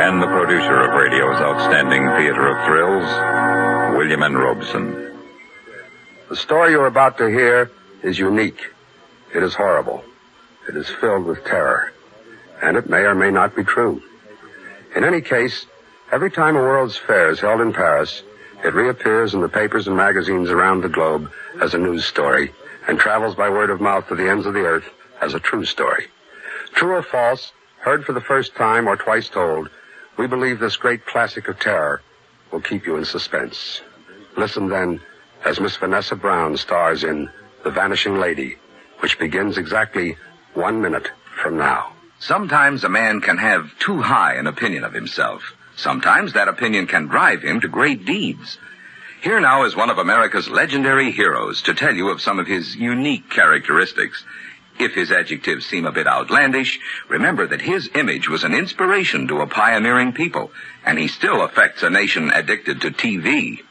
And the producer of radio's outstanding theater of thrills, William N. Robson. The story you're about to hear is unique. It is horrible. It is filled with terror. And it may or may not be true. In any case, every time a World's Fair is held in Paris, it reappears in the papers and magazines around the globe as a news story and travels by word of mouth to the ends of the earth as a true story. True or false, heard for the first time or twice told, we believe this great classic of terror will keep you in suspense. Listen then as Miss Vanessa Brown stars in The Vanishing Lady, which begins exactly one minute from now. Sometimes a man can have too high an opinion of himself. Sometimes that opinion can drive him to great deeds. Here now is one of America's legendary heroes to tell you of some of his unique characteristics. If his adjectives seem a bit outlandish, remember that his image was an inspiration to a pioneering people, and he still affects a nation addicted to TV.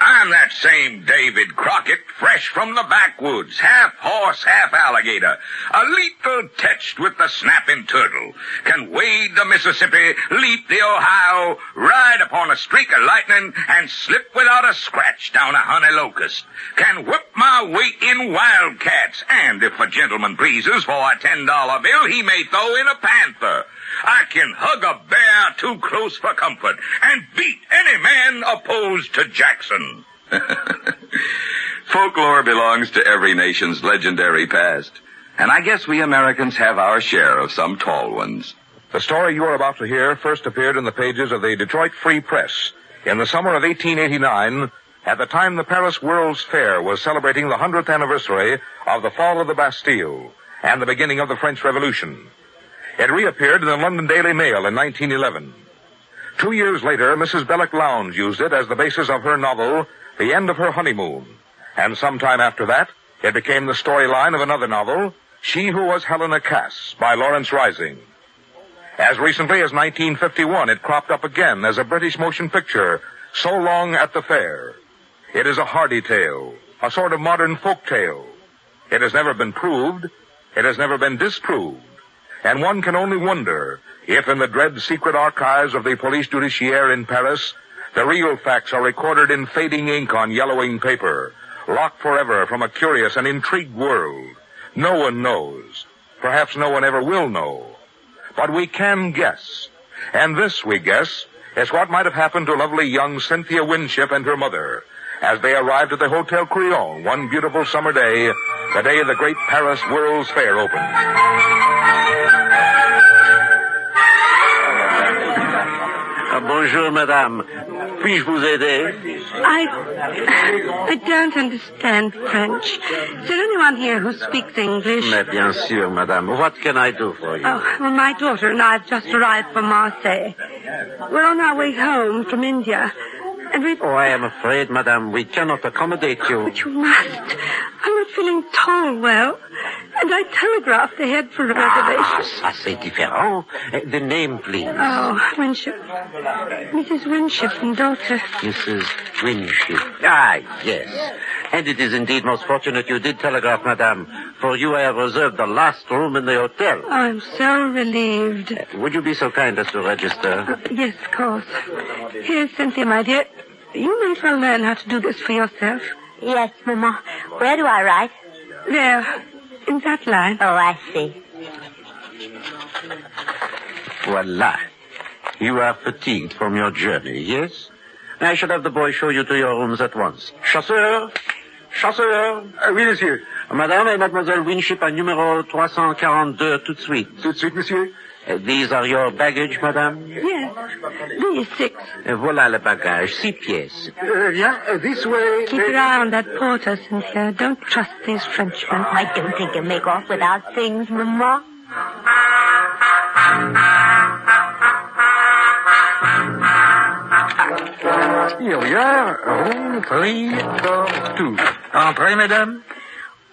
I'm that same David Crockett, fresh from the backwoods, half horse, half alligator, a lethal touched with the snapping turtle, can wade the Mississippi, leap the Ohio, ride upon a streak of lightning, and slip without a scratch down a honey locust, can whip my weight in wildcats, and if a gentleman pleases for a ten dollar bill, he may throw in a panther. I can hug a bear too close for comfort and beat any man opposed to Jackson. Folklore belongs to every nation's legendary past. And I guess we Americans have our share of some tall ones. The story you are about to hear first appeared in the pages of the Detroit Free Press in the summer of 1889, at the time the Paris World's Fair was celebrating the 100th anniversary of the fall of the Bastille and the beginning of the French Revolution. It reappeared in the London Daily Mail in 1911. Two years later, Mrs. Belloc Lowndes used it as the basis of her novel, The End of Her Honeymoon. And sometime after that, it became the storyline of another novel, She Who Was Helena Cass, by Lawrence Rising. As recently as 1951, it cropped up again as a British motion picture, So Long at the Fair. It is a hardy tale, a sort of modern folk tale. It has never been proved, it has never been disproved, and one can only wonder if in the dread secret archives of the police judiciaire in Paris, the real facts are recorded in fading ink on yellowing paper, locked forever from a curious and intrigued world. No one knows. Perhaps no one ever will know. But we can guess. And this, we guess, is what might have happened to lovely young Cynthia Winship and her mother as they arrived at the Hotel Crillon one beautiful summer day, the day the great Paris World's Fair opened. Bonjour, madame. Puis-je vous aider? I, I don't understand French. Is there anyone here who speaks English? Mais bien sûr, madame. What can I do for you? Oh, well, my daughter and I have just arrived from Marseille. We're on our way home from India. And we... Oh, I am afraid, madame, we cannot accommodate you. But you must. I'm not feeling tall well. And I telegraphed ahead for a reservation. Ah, reservation. ça c'est différent. Eh, The name, please. Oh, Winship. Mrs. Winship and daughter. Mrs. Winship. Ah, yes. And it is indeed most fortunate you did telegraph, madame, for you I have reserved the last room in the hotel. I'm so relieved. Would you be so kind as to register? Yes, of course. Here, Cynthia, my dear. You may as well learn how to do this for yourself. Yes, Mama. Where do I write? There, in that line. Oh, I see. Voila. You are fatigued from your journey, yes? I should have the boy show you to your rooms at once. Chasseur Chasseur uh, Oui, monsieur. Madame et Mademoiselle Winship à numéro 342 tout de suite. Tout de suite, monsieur. These are your baggage, madame? Yes. These six. Uh, voilà le bagage, six pièces. Uh, uh, this way. Uh, Keep your eye on that porter, Cynthia. Don't trust these Frenchmen. Oh, I don't think you'll make off without things, Mama. Here we are. Room three, four, two. Entrez, madame.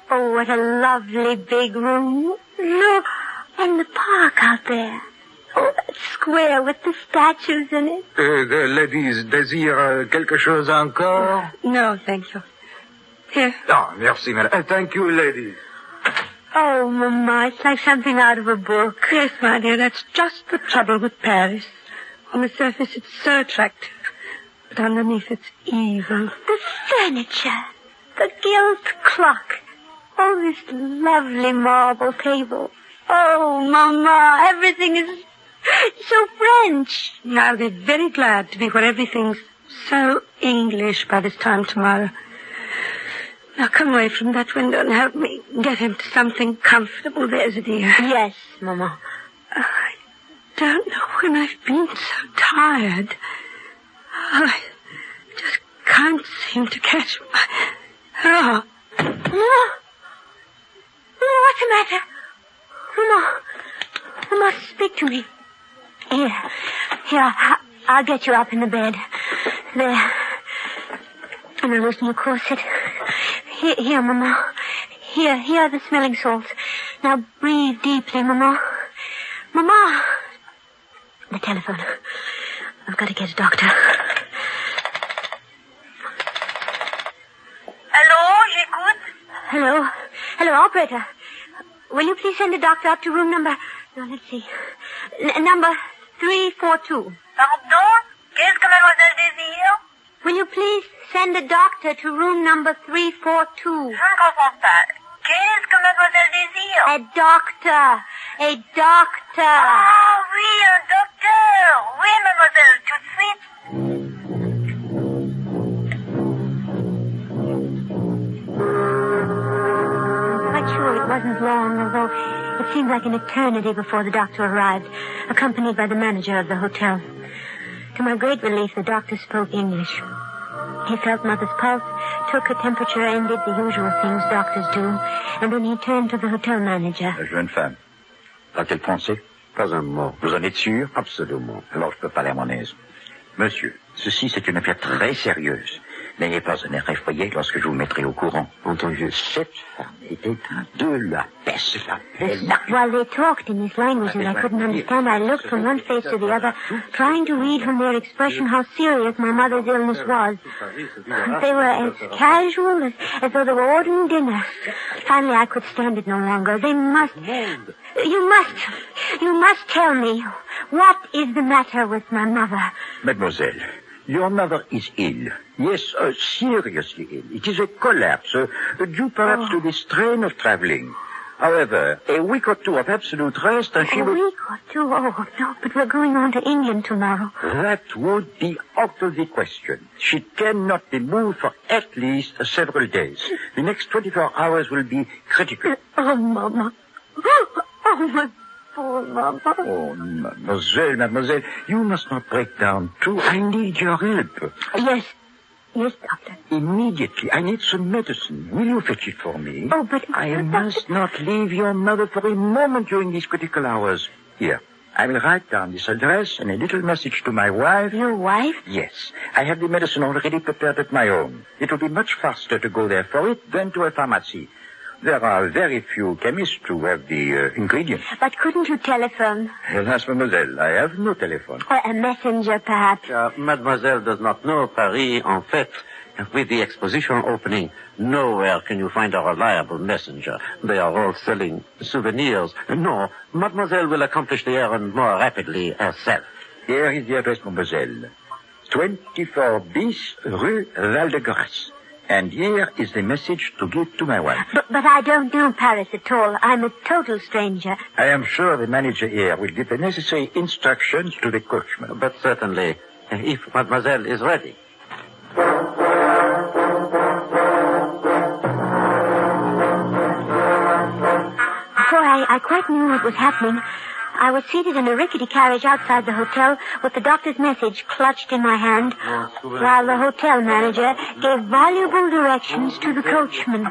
Oh, what a lovely big room. Look, and the park out there. Oh, that square with the statues in it. Uh, the ladies désirent quelque chose encore? No, thank you. Here. Ah, merci, madame. Uh, thank you, ladies. Oh, Mama, it's like something out of a book. Yes, my dear, that's just the trouble with Paris. On the surface, it's so attractive. But underneath, it's evil. The furniture, the gilt clock, all this lovely marble table. Oh, Mama, everything is so French. I'll be very glad to be where everything's so English by this time tomorrow. Now come away from that window and help me get him to something comfortable, there's a dear. Yes, Mama. I don't know when I've been so tired. Oh, I just can't seem to catch my... Oh, Mama. Mama, what's the matter? Mama. Mama, speak to me. Here. Here, I- I'll get you up in the bed. There. And I'll loosen your corset. Here, here, Mama. Here, here are the smelling salts. Now breathe deeply, Mama. Mama. The telephone. I've got to get a doctor. Allô, j'écoute. Hello. Hello, operator. Will you please send a doctor up to room number... No, let's see. N- number 342. Pardon Qu'est-ce que mademoiselle désire Will you please send a doctor to room number 342? Je ne comprends pas. Qu'est-ce que mademoiselle désire A doctor. A doctor. Ah wasn't long, although it seemed like an eternity before the doctor arrived, accompanied by the manager of the hotel. To my great relief, the doctor spoke English. He felt Mother's pulse, took her temperature, and did the usual things doctors do, and then he turned to the hotel manager. La jeune femme. A-t-elle pensé Pas un mot. Vous en êtes sûr Absolument. Alors je peux parler à mon aise. Monsieur, ceci c'est une affaire très sérieuse. N'ayez pas un air effrayé lorsque je vous mettrai au courant. Entendu. Cette femme était de la peste. Elle n'a While they talked in this language that I couldn't understand, I looked from one face to the other, trying to read from their expression how serious my mother's illness was. They were as casual as, as though they were ordering dinner. Finally, I could stand it no longer. They must... You must... You must tell me what is the matter with my mother. Mademoiselle, your mother is ill. Yes, uh, seriously ill. It is a collapse, uh, due perhaps to the strain of traveling. However, a week or two of absolute rest and she A will... week or two? Oh, no, but we're going on to England tomorrow. That would be out of the question. She cannot be moved for at least several days. The next 24 hours will be critical. Oh, Mama. Oh, my Oh, mademoiselle, mademoiselle, you must not break down too. I need your help. Yes. Yes, Doctor. Immediately. I need some medicine. Will you fetch it for me? Oh, but... I but, must not leave your mother for a moment during these critical hours. Here, I will write down this address and a little message to my wife. Your wife? Yes, I have the medicine already prepared at my home. It will be much faster to go there for it than to a pharmacy. There are very few chemists who have the uh, ingredients. But couldn't you telephone? Alas, mademoiselle, I have no telephone. Or a messenger, perhaps? Uh, mademoiselle does not know Paris en fait. With the exposition opening, nowhere can you find a reliable messenger. They are all selling souvenirs. No, mademoiselle will accomplish the errand more rapidly herself. Here is the address, mademoiselle. 24 bis Rue Val de Grace. And here is the message to give to my wife. But, but I don't know Paris at all. I'm a total stranger. I am sure the manager here will give the necessary instructions to the coachman. But certainly, uh, if mademoiselle is ready. Before I, I quite knew what was happening, I was seated in a rickety carriage outside the hotel with the doctor's message clutched in my hand, while the hotel manager gave valuable directions to the coachman.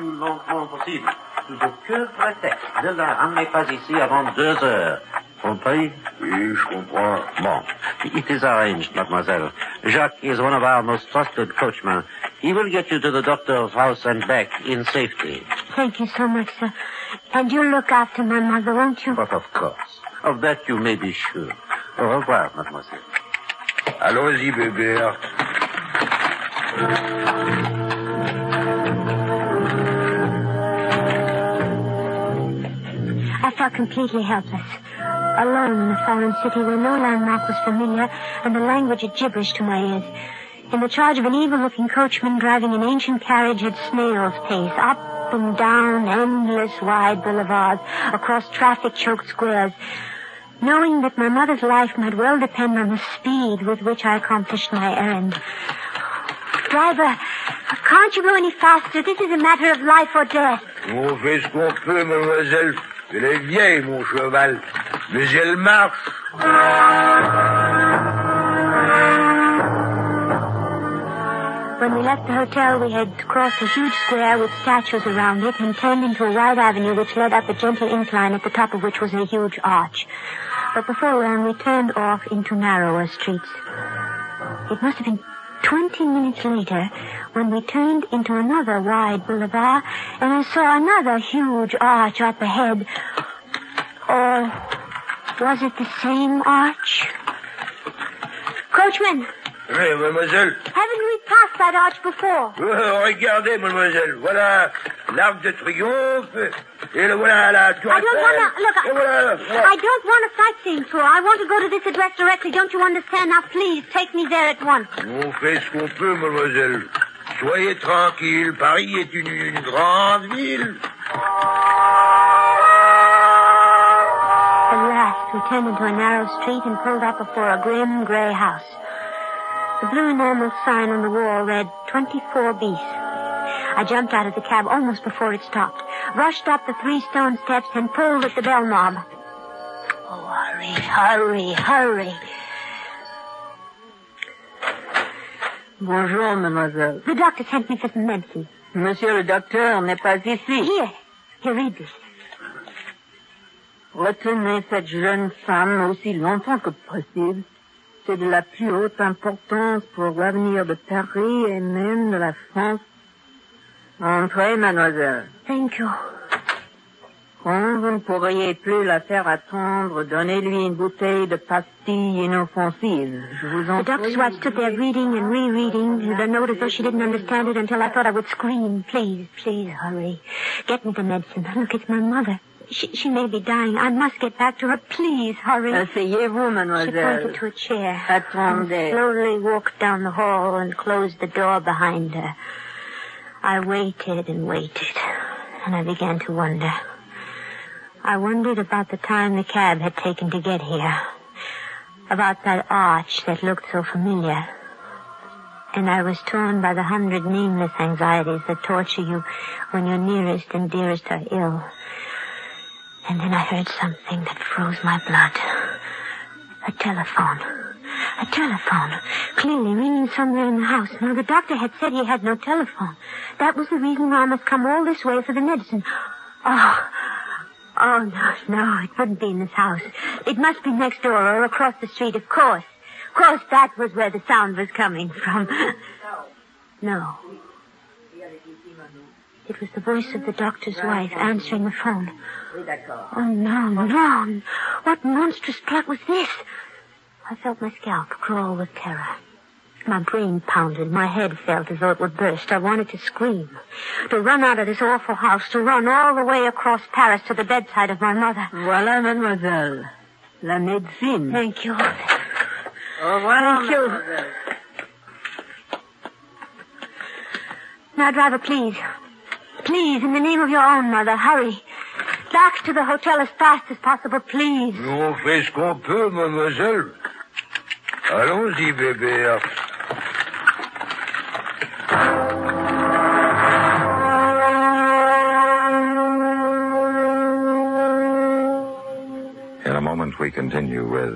Ne ramenez ici avant deux heures. Compris? Oui, je comprends. Bon. It is arranged, mademoiselle. Jacques is one of our most trusted coachmen. He will get you to the doctor's house and back in safety. Thank you so much, sir. And you'll look after my mother, won't you? But of course. Of that you may be sure. Au revoir, mademoiselle. Allons-y, bébé. I felt completely helpless. Alone in a foreign city where no landmark was familiar and the language a gibberish to my ears. In the charge of an evil-looking coachman driving an ancient carriage at snail's pace, up and down endless wide boulevards, across traffic-choked squares, knowing that my mother's life might well depend on the speed with which I accomplished my errand. Driver, can't you go any faster? This is a matter of life or death. On fait ce qu'on peut, mademoiselle. Elle est vieille, mon cheval. Mais elle marche. When we left the hotel, we had crossed a huge square with statues around it and turned into a wide avenue which led up a gentle incline at the top of which was a huge arch. But before long, we turned off into narrower streets. It must have been 20 minutes later when we turned into another wide boulevard and I saw another huge arch up ahead. Or was it the same arch? Coachman, Oui, mademoiselle. haven't we passed that arch before? Oh, regardez, mademoiselle. Voilà l'arc de triomphe. Et le voilà la tour I don't want to... Look, Et voilà, I, voilà. I don't want a sightseeing tour. I want to go to this address directly. Don't you understand? Now, please, take me there at once. On fait ce qu'on peut, mademoiselle. Soyez tranquille. Paris est une, une grande ville. At last, we turned into a narrow street and pulled up before a grim gray house. The blue enamel sign on the wall read 24 bis. I jumped out of the cab almost before it stopped, rushed up the three stone steps, and pulled at the bell knob. Oh, hurry, hurry, hurry. Bonjour, mademoiselle. The doctor sent me for some medicine. Monsieur le docteur n'est pas ici. Here, here, read this. Retenez cette jeune femme aussi longtemps que possible. C'est de la plus haute importance pour l'avenir de Paris et même de la France. Entrez, mademoiselle. Thank you. Quand vous ne pourriez plus la faire attendre, donnez-lui une bouteille de pastilles inoffensives. Je vous en The doctor's prie. wife stood there reading and rereading the note as though she didn't understand it until I thought I would scream. Please, please, hurry. Get me the medicine. Look, it's my mother. She, she may be dying. I must get back to her. Please, hurry. Asseyez-vous, She mademoiselle. pointed to a chair. Attendez. And slowly walked down the hall and closed the door behind her. I waited and waited, and I began to wonder. I wondered about the time the cab had taken to get here. About that arch that looked so familiar. And I was torn by the hundred nameless anxieties that torture you when your nearest and dearest are ill. And then I heard something that froze my blood. A telephone. A telephone. Clearly ringing somewhere in the house. Now, the doctor had said he had no telephone. That was the reason why I must come all this way for the medicine. Oh. Oh, no, no, it wouldn't be in this house. It must be next door or across the street, of course. Of course, that was where the sound was coming from. No. It was the voice of the doctor's wife answering the phone. Oh, no, no. What monstrous plot was this? I felt my scalp crawl with terror. My brain pounded. My head felt as though it would burst. I wanted to scream. To run out of this awful house. To run all the way across Paris to the bedside of my mother. Voilà, mademoiselle. La médecine. Thank you. Au revoir, Thank you. mademoiselle. Now, driver, please. Please, in the name of your own mother, hurry. Back to the hotel as fast as possible, please. On fait ce qu'on peut, mademoiselle. Allons-y, bébé. In a moment, we continue with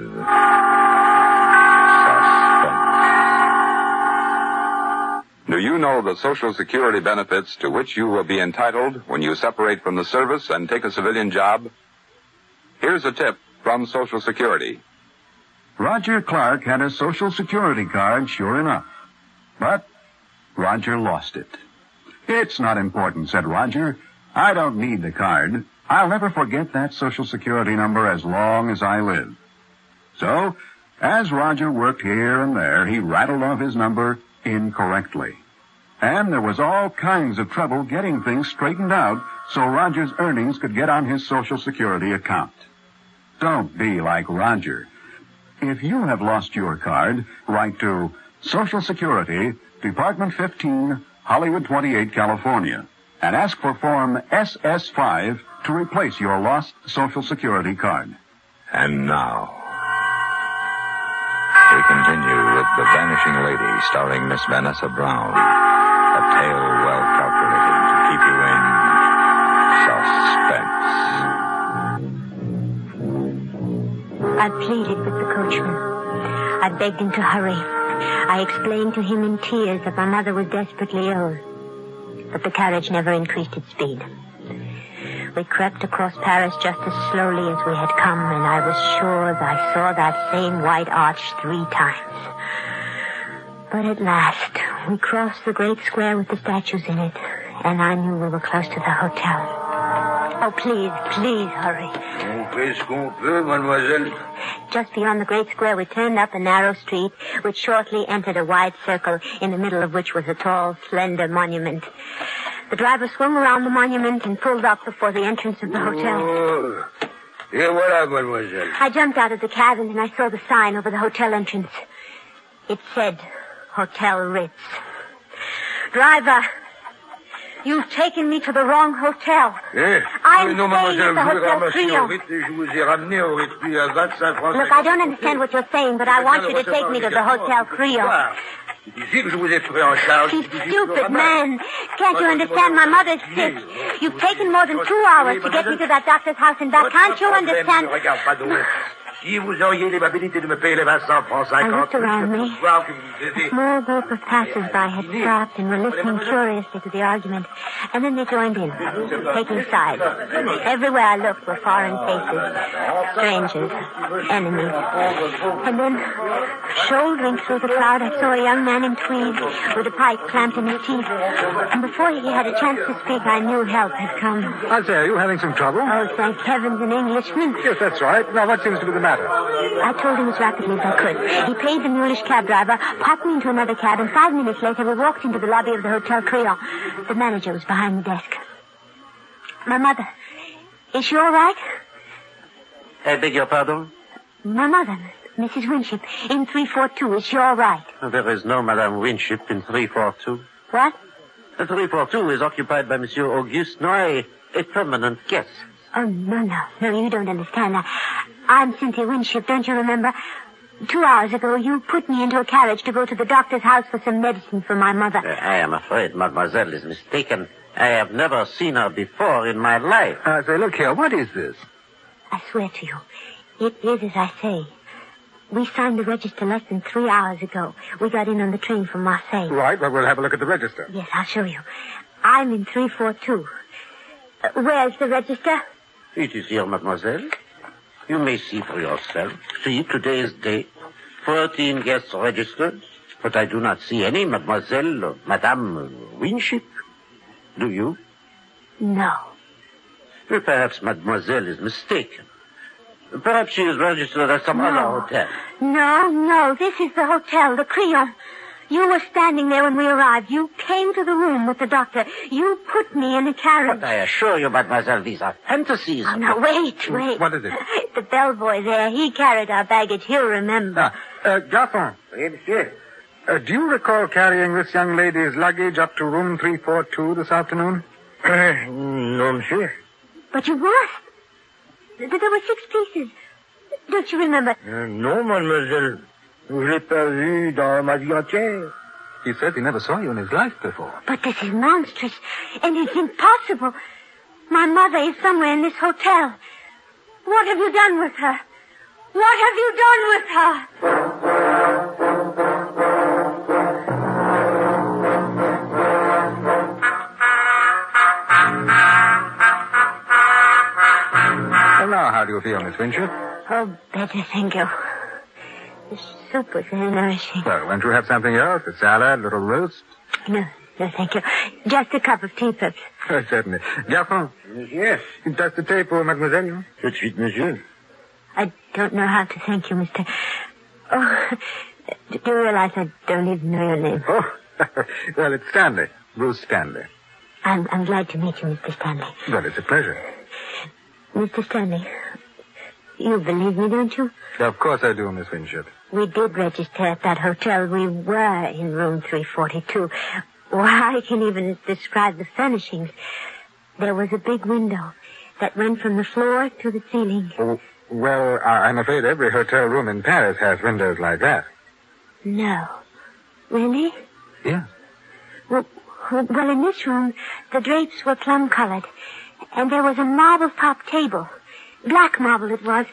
Do you know the Social Security benefits to which you will be entitled when you separate from the service and take a civilian job? Here's a tip from Social Security. Roger Clark had a Social Security card, sure enough. But Roger lost it. It's not important, said Roger. I don't need the card. I'll never forget that Social Security number as long as I live. So, as Roger worked here and there, he rattled off his number incorrectly. And there was all kinds of trouble getting things straightened out so Roger's earnings could get on his Social Security account. Don't be like Roger. If you have lost your card, write to Social Security, Department 15, Hollywood 28, California, and ask for Form SS5 to replace your lost Social Security card. And now, we continue with The Vanishing Lady, starring Miss Vanessa Brown. A tale well calculated to keep you in suspense. I pleaded with the coachman. I begged him to hurry. I explained to him in tears that my mother was desperately ill. But the carriage never increased its speed. We crept across Paris just as slowly as we had come, and I was sure that I saw that same white arch three times. But at last, we crossed the great square with the statues in it, and I knew we were close to the hotel. Oh, please, please hurry. On fait ce qu'on peut, mademoiselle. Just beyond the great square, we turned up a narrow street, which shortly entered a wide circle, in the middle of which was a tall, slender monument. The driver swung around the monument and pulled up before the entrance of the hotel. Oh. Et voilà, mademoiselle. I jumped out of the cabin and I saw the sign over the hotel entrance. It said Hotel Ritz. Driver, you've taken me to the wrong hotel. Eh? I'm non, staying at the je vous ai Hotel ramassé Crillon. au Ritz et je vous ai ramené au Ritz, puis à 25 francs. Look, I don't understand what you're saying, but I want you to take me to the Hotel Crillon. Ici que je vous ai pris en charge. You stupid man. Can't you understand? My mother's sick. You've taken more than two hours to get me to that doctor's house and back. Can't you understand? Ne regarde pas d'autre. Si vous auriez l'amabilité de me payer les 25 francs 50, I looked around me. peux voir que vous A small group of passers-by had stopped and were listening curiously to the argument, and then they joined in, taking sides. Everywhere I looked were foreign faces, strangers, enemies. And then, shouldering through the crowd, I saw a young man in tweed with a pipe clamped in his teeth. And before he had a chance to speak, I knew help had come. I say, are you having some trouble? Oh, thank heavens, an Englishman. Yes, that's right. Now, what seems to be the matter? I told him as rapidly as I could. He paid the mulish cab driver, popped me into another cab, and five minutes later we walked into the lobby of the Hotel Crillon. The manager was behind the desk. My mother. Is she all right? I beg your pardon? My mother, Mrs. Winship, in 342. Is she all right? Oh, there is no Madame Winship in 342. What? The 342 is occupied by Monsieur Auguste Noy, a permanent guest. Oh, no, no. No, you don't understand. I, I'm Cynthia Winship, don't you remember? Two hours ago, you put me into a carriage to go to the doctor's house for some medicine for my mother. Uh, I am afraid mademoiselle is mistaken. I have never seen her before in my life. I say, look here, what is this? I swear to you, it is as I say. We signed the register less than three hours ago. We got in on the train from Marseille. Right, well, we'll have a look at the register. Yes, I'll show you. I'm in 342. Uh, where's the register? It is here, mademoiselle. You may see for yourself. See today's day. Fourteen guests registered. But I do not see any mademoiselle or madame Winship. Do you? No. Well, perhaps mademoiselle is mistaken. Perhaps she is registered at some other hotel. No, no, this is the hotel, the Crillon. You were standing there when we arrived. You came to the room with the doctor. You put me in a carriage. But I assure you, mademoiselle, these are fantasies. Oh, now, wait, wait. What is it? The bellboy there, he carried our baggage. He'll remember. Ah, uh, Garçon. Oui, monsieur. Uh, do you recall carrying this young lady's luggage up to room 342 this afternoon? Euh, non, monsieur. But you must. There were six pieces. Don't you remember? Euh, non, mademoiselle. Je l'ai pas vu dans ma vie entière. He says he never saw you in his life before. But this is monstrous, and it's impossible. My mother is somewhere in this hotel. What have you done with her? What have you done with her? Well, now, how do you feel, Miss Winship? Oh, better, thank you. The soup was very nourishing. Well, won't you have something else? A salad, a little roast? No, no, thank you. Just a cup of tea, perhaps. Oh, certainly. Garçon, Monsieur. une tasse de thé pour mademoiselle? Tout de suite, monsieur. I don't know how to thank you, Mr. Oh, do you realize I don't even know your name? Oh, well, it's Stanley. Bruce Stanley. I'm, I'm glad to meet you, Mr. Stanley. Well, it's a pleasure. Mr. Stanley, you believe me, don't you? Of course I do, Miss Winship. We did register at that hotel. We were in room 342. Why, I can even describe the furnishings. There was a big window that went from the floor to the ceiling. Oh, well, I'm afraid every hotel room in Paris has windows like that. No. Really? Yeah. Well, well, in this room, the drapes were plum-colored, and there was a marble-top table. Black marble it was,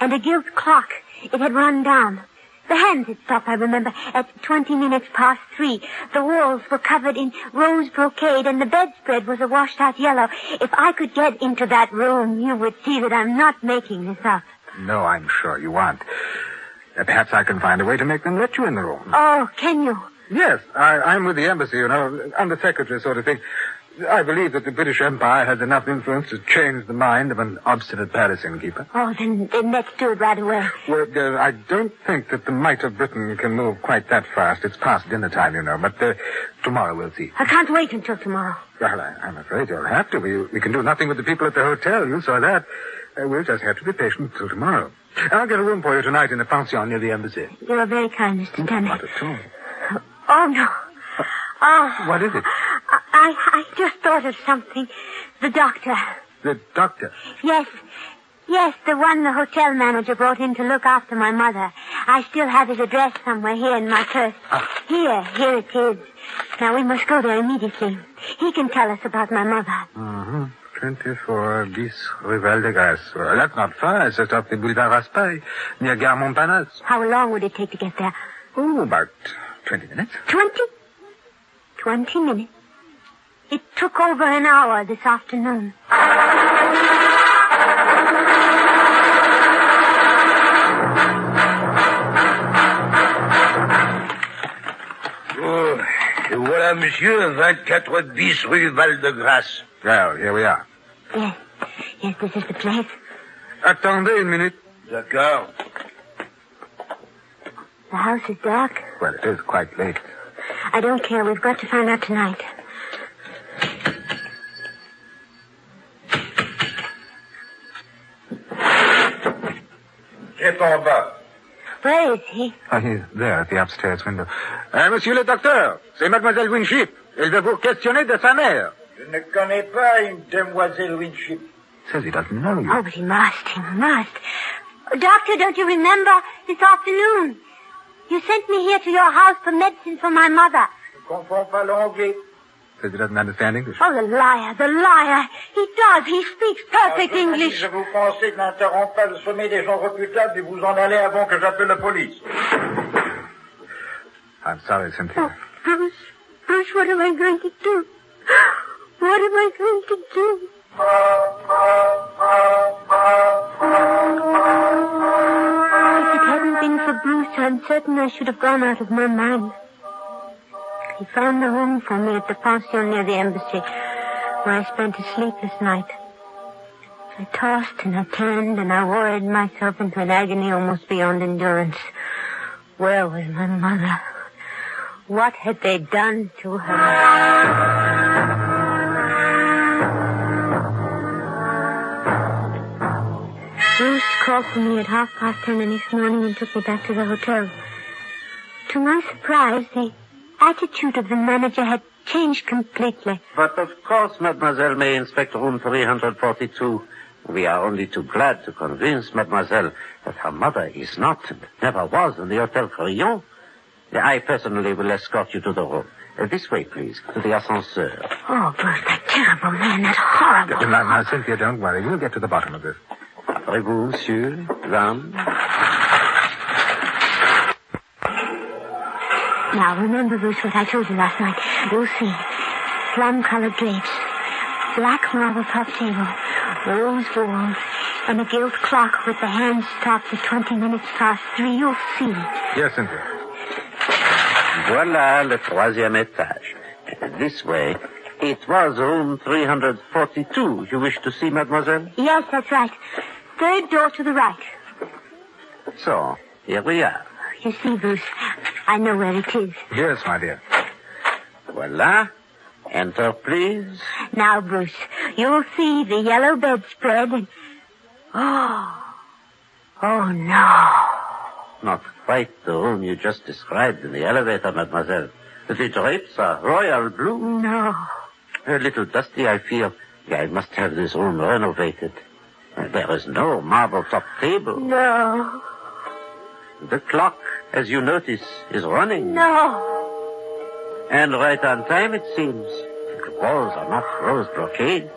and a gilt clock. It had run down. The hands had stopped, I remember, at 20 minutes past three. The walls were covered in rose brocade, and the bedspread was a washed-out yellow. If I could get into that room, you would see that I'm not making this up. No, I'm sure you aren't. Uh, perhaps I can find a way to make them let you in the room. Oh, can you? Yes, I, I'm with the embassy, you know, undersecretary sort of thing. I believe that the British Empire has enough influence to change the mind of an obstinate Paris innkeeper. Oh, then, then let's do it right away. Well, uh, I don't think that the might of Britain can move quite that fast. It's past dinner time, you know, but uh, tomorrow we'll see. I can't wait until tomorrow. Well, I, I'm afraid you'll have to. We, we can do nothing with the people at the hotel. You saw that. Uh, we'll just have to be patient till tomorrow. I'll get a room for you tonight in the pension near the embassy. You're very kind, Mr. Stanley. Not at all. Oh, no. Oh, What is it? I, I just thought of something. The doctor. The doctor. Yes. Yes, the one the hotel manager brought in to look after my mother. I still have his address somewhere here in my purse. Here, here it is. Now we must go there immediately. He can tell us about my mother. Mm-hmm. 24 bis Rue Val de. Well, that's not far. It's just off the Boulevard Raspail, near Gare Montparnasse. How long would it take to get there? Oh, about 20 minutes. Twenty? Twenty minutes. It took over an hour this afternoon. Oh, voilà, monsieur, 24 bis rue Val-de-Grâce. Well, here we are. Yes. Yes, this is the place. Attendez une minute. D'accord. The house is dark. Well, it is quite late. I don't care. We've got to find out tonight. C'est en bas. Where is he? Oh, he's there at the upstairs window. Uh, monsieur le docteur, c'est mademoiselle Winship. Elle veut vous questionner de sa mère. Je ne connais pas une demoiselle Winship. Says he doesn't know you. Oh, but he must. He must. Doctor, don't you remember this afternoon? You sent me here to your house for medicine for my mother. Je comprends pas l'anglais. Says he doesn't understand English. Oh, the liar, the liar. He does. He speaks perfect Ah, English. Je vous conseille d'interrompre pas le sommet des gens reputables et vous en allez avant que j'appelle la police. I'm sorry, Cynthia. Oh, Bruce, Bruce, what am I going to do? What am I going to do? If it hadn't been for Bruce, I'm certain I should have gone out of my mind. He found a room for me at the pension near the embassy, where I spent a sleepless night. I tossed and I turned and I worried myself into an agony almost beyond endurance. Where was my mother? What had they done to her? Bruce called for me at half past ten the next morning and took me back to the hotel. To my surprise, the attitude of the manager had changed completely. But of course, mademoiselle may inspect room 342. We are only too glad to convince mademoiselle that her mother is not and never was in the Hotel Crillon. I personally will escort you to the room. Uh, this way, please, to the ascenseur. Oh, Bruce, that terrible man, that horrible. Now, now, Cynthia, don't worry. We'll get to the bottom of this. Après-vous, monsieur, dame. Now, remember, Bruce, what I told you last night. You'll see. Plum-colored drapes, black marble top table, rose walls, and a gilt clock with the hands stopped at 20 minutes past three. You'll see. Yes, Cynthia. Voilà le troisième étage. This way. It was room 342 you wish to see, mademoiselle? Yes, that's right. Third door to the right. So, here we are. You see, Bruce, I know where it is. Yes, my dear. Voilà. Enter, please. Now, Bruce, you'll see the yellow bedspread and... Oh. Oh, no. Not quite the room you just described in the elevator, mademoiselle. The drapes are royal blue. No. A little dusty, I feel. I must have this room renovated. There is no marble top table. No. The clock, as you notice, is running. No. And right on time, it seems. The walls are not rose brocade,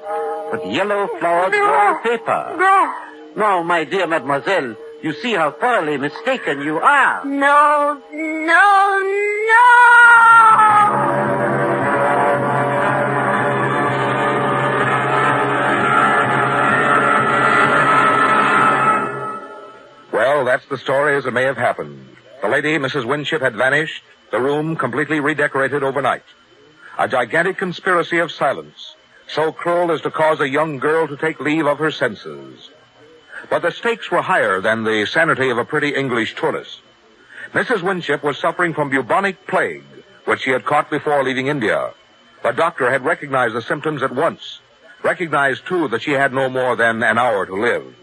but yellow flowered No. wallpaper. No. No, my dear mademoiselle, you see how thoroughly mistaken you are. No. No. No. That's the story as it may have happened. The lady, Mrs. Winship, had vanished, the room completely redecorated overnight. A gigantic conspiracy of silence, so cruel as to cause a young girl to take leave of her senses. But the stakes were higher than the sanity of a pretty English tourist. Mrs. Winship was suffering from bubonic plague, which she had caught before leaving India. The doctor had recognized the symptoms at once. Recognized, too, that she had no more than an hour to live.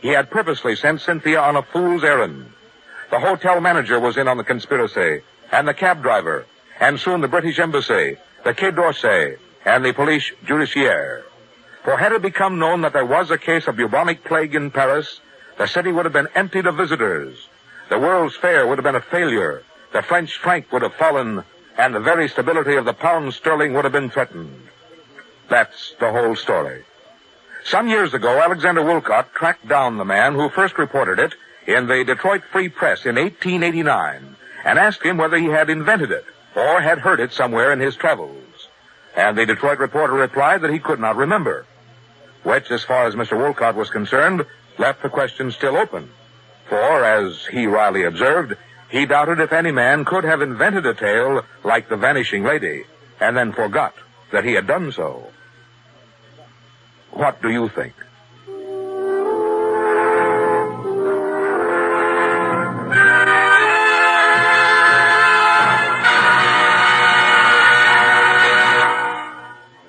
He had purposely sent Cynthia on a fool's errand. The hotel manager was in on the conspiracy, and the cab driver, and soon the British embassy, the Quai d'Orsay, and the police judiciaire. For had it become known that there was a case of bubonic plague in Paris, the city would have been emptied of visitors. The World's Fair would have been a failure. The French franc would have fallen, and the very stability of the pound sterling would have been threatened. That's the whole story. Some years ago, Alexander Woollcott tracked down the man who first reported it in the Detroit Free Press in 1889 and asked him whether he had invented it or had heard it somewhere in his travels. And the Detroit reporter replied that he could not remember, which, as far as Mr. Woollcott was concerned, left the question still open. For, as he wryly observed, he doubted if any man could have invented a tale like the Vanishing Lady and then forgot that he had done so. What do you think?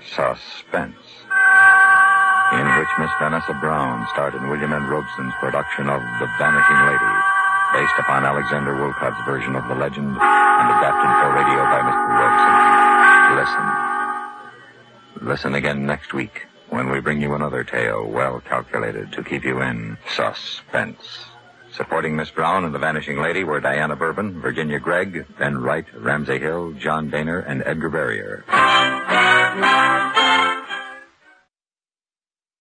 Suspense. In which Miss Vanessa Brown starred in William N. Robson's production of The Vanishing Lady, based upon Alexander Woollcott's version of the legend and adapted for radio by Mr. Robson. Listen. Listen again next week when we bring you another tale well calculated to keep you in suspense. Supporting Miss Brown and the Vanishing Lady were Diana Bourbon, Virginia Gregg, Ben Wright, Ramsay Hill, John Dehner, and Edgar Barrier.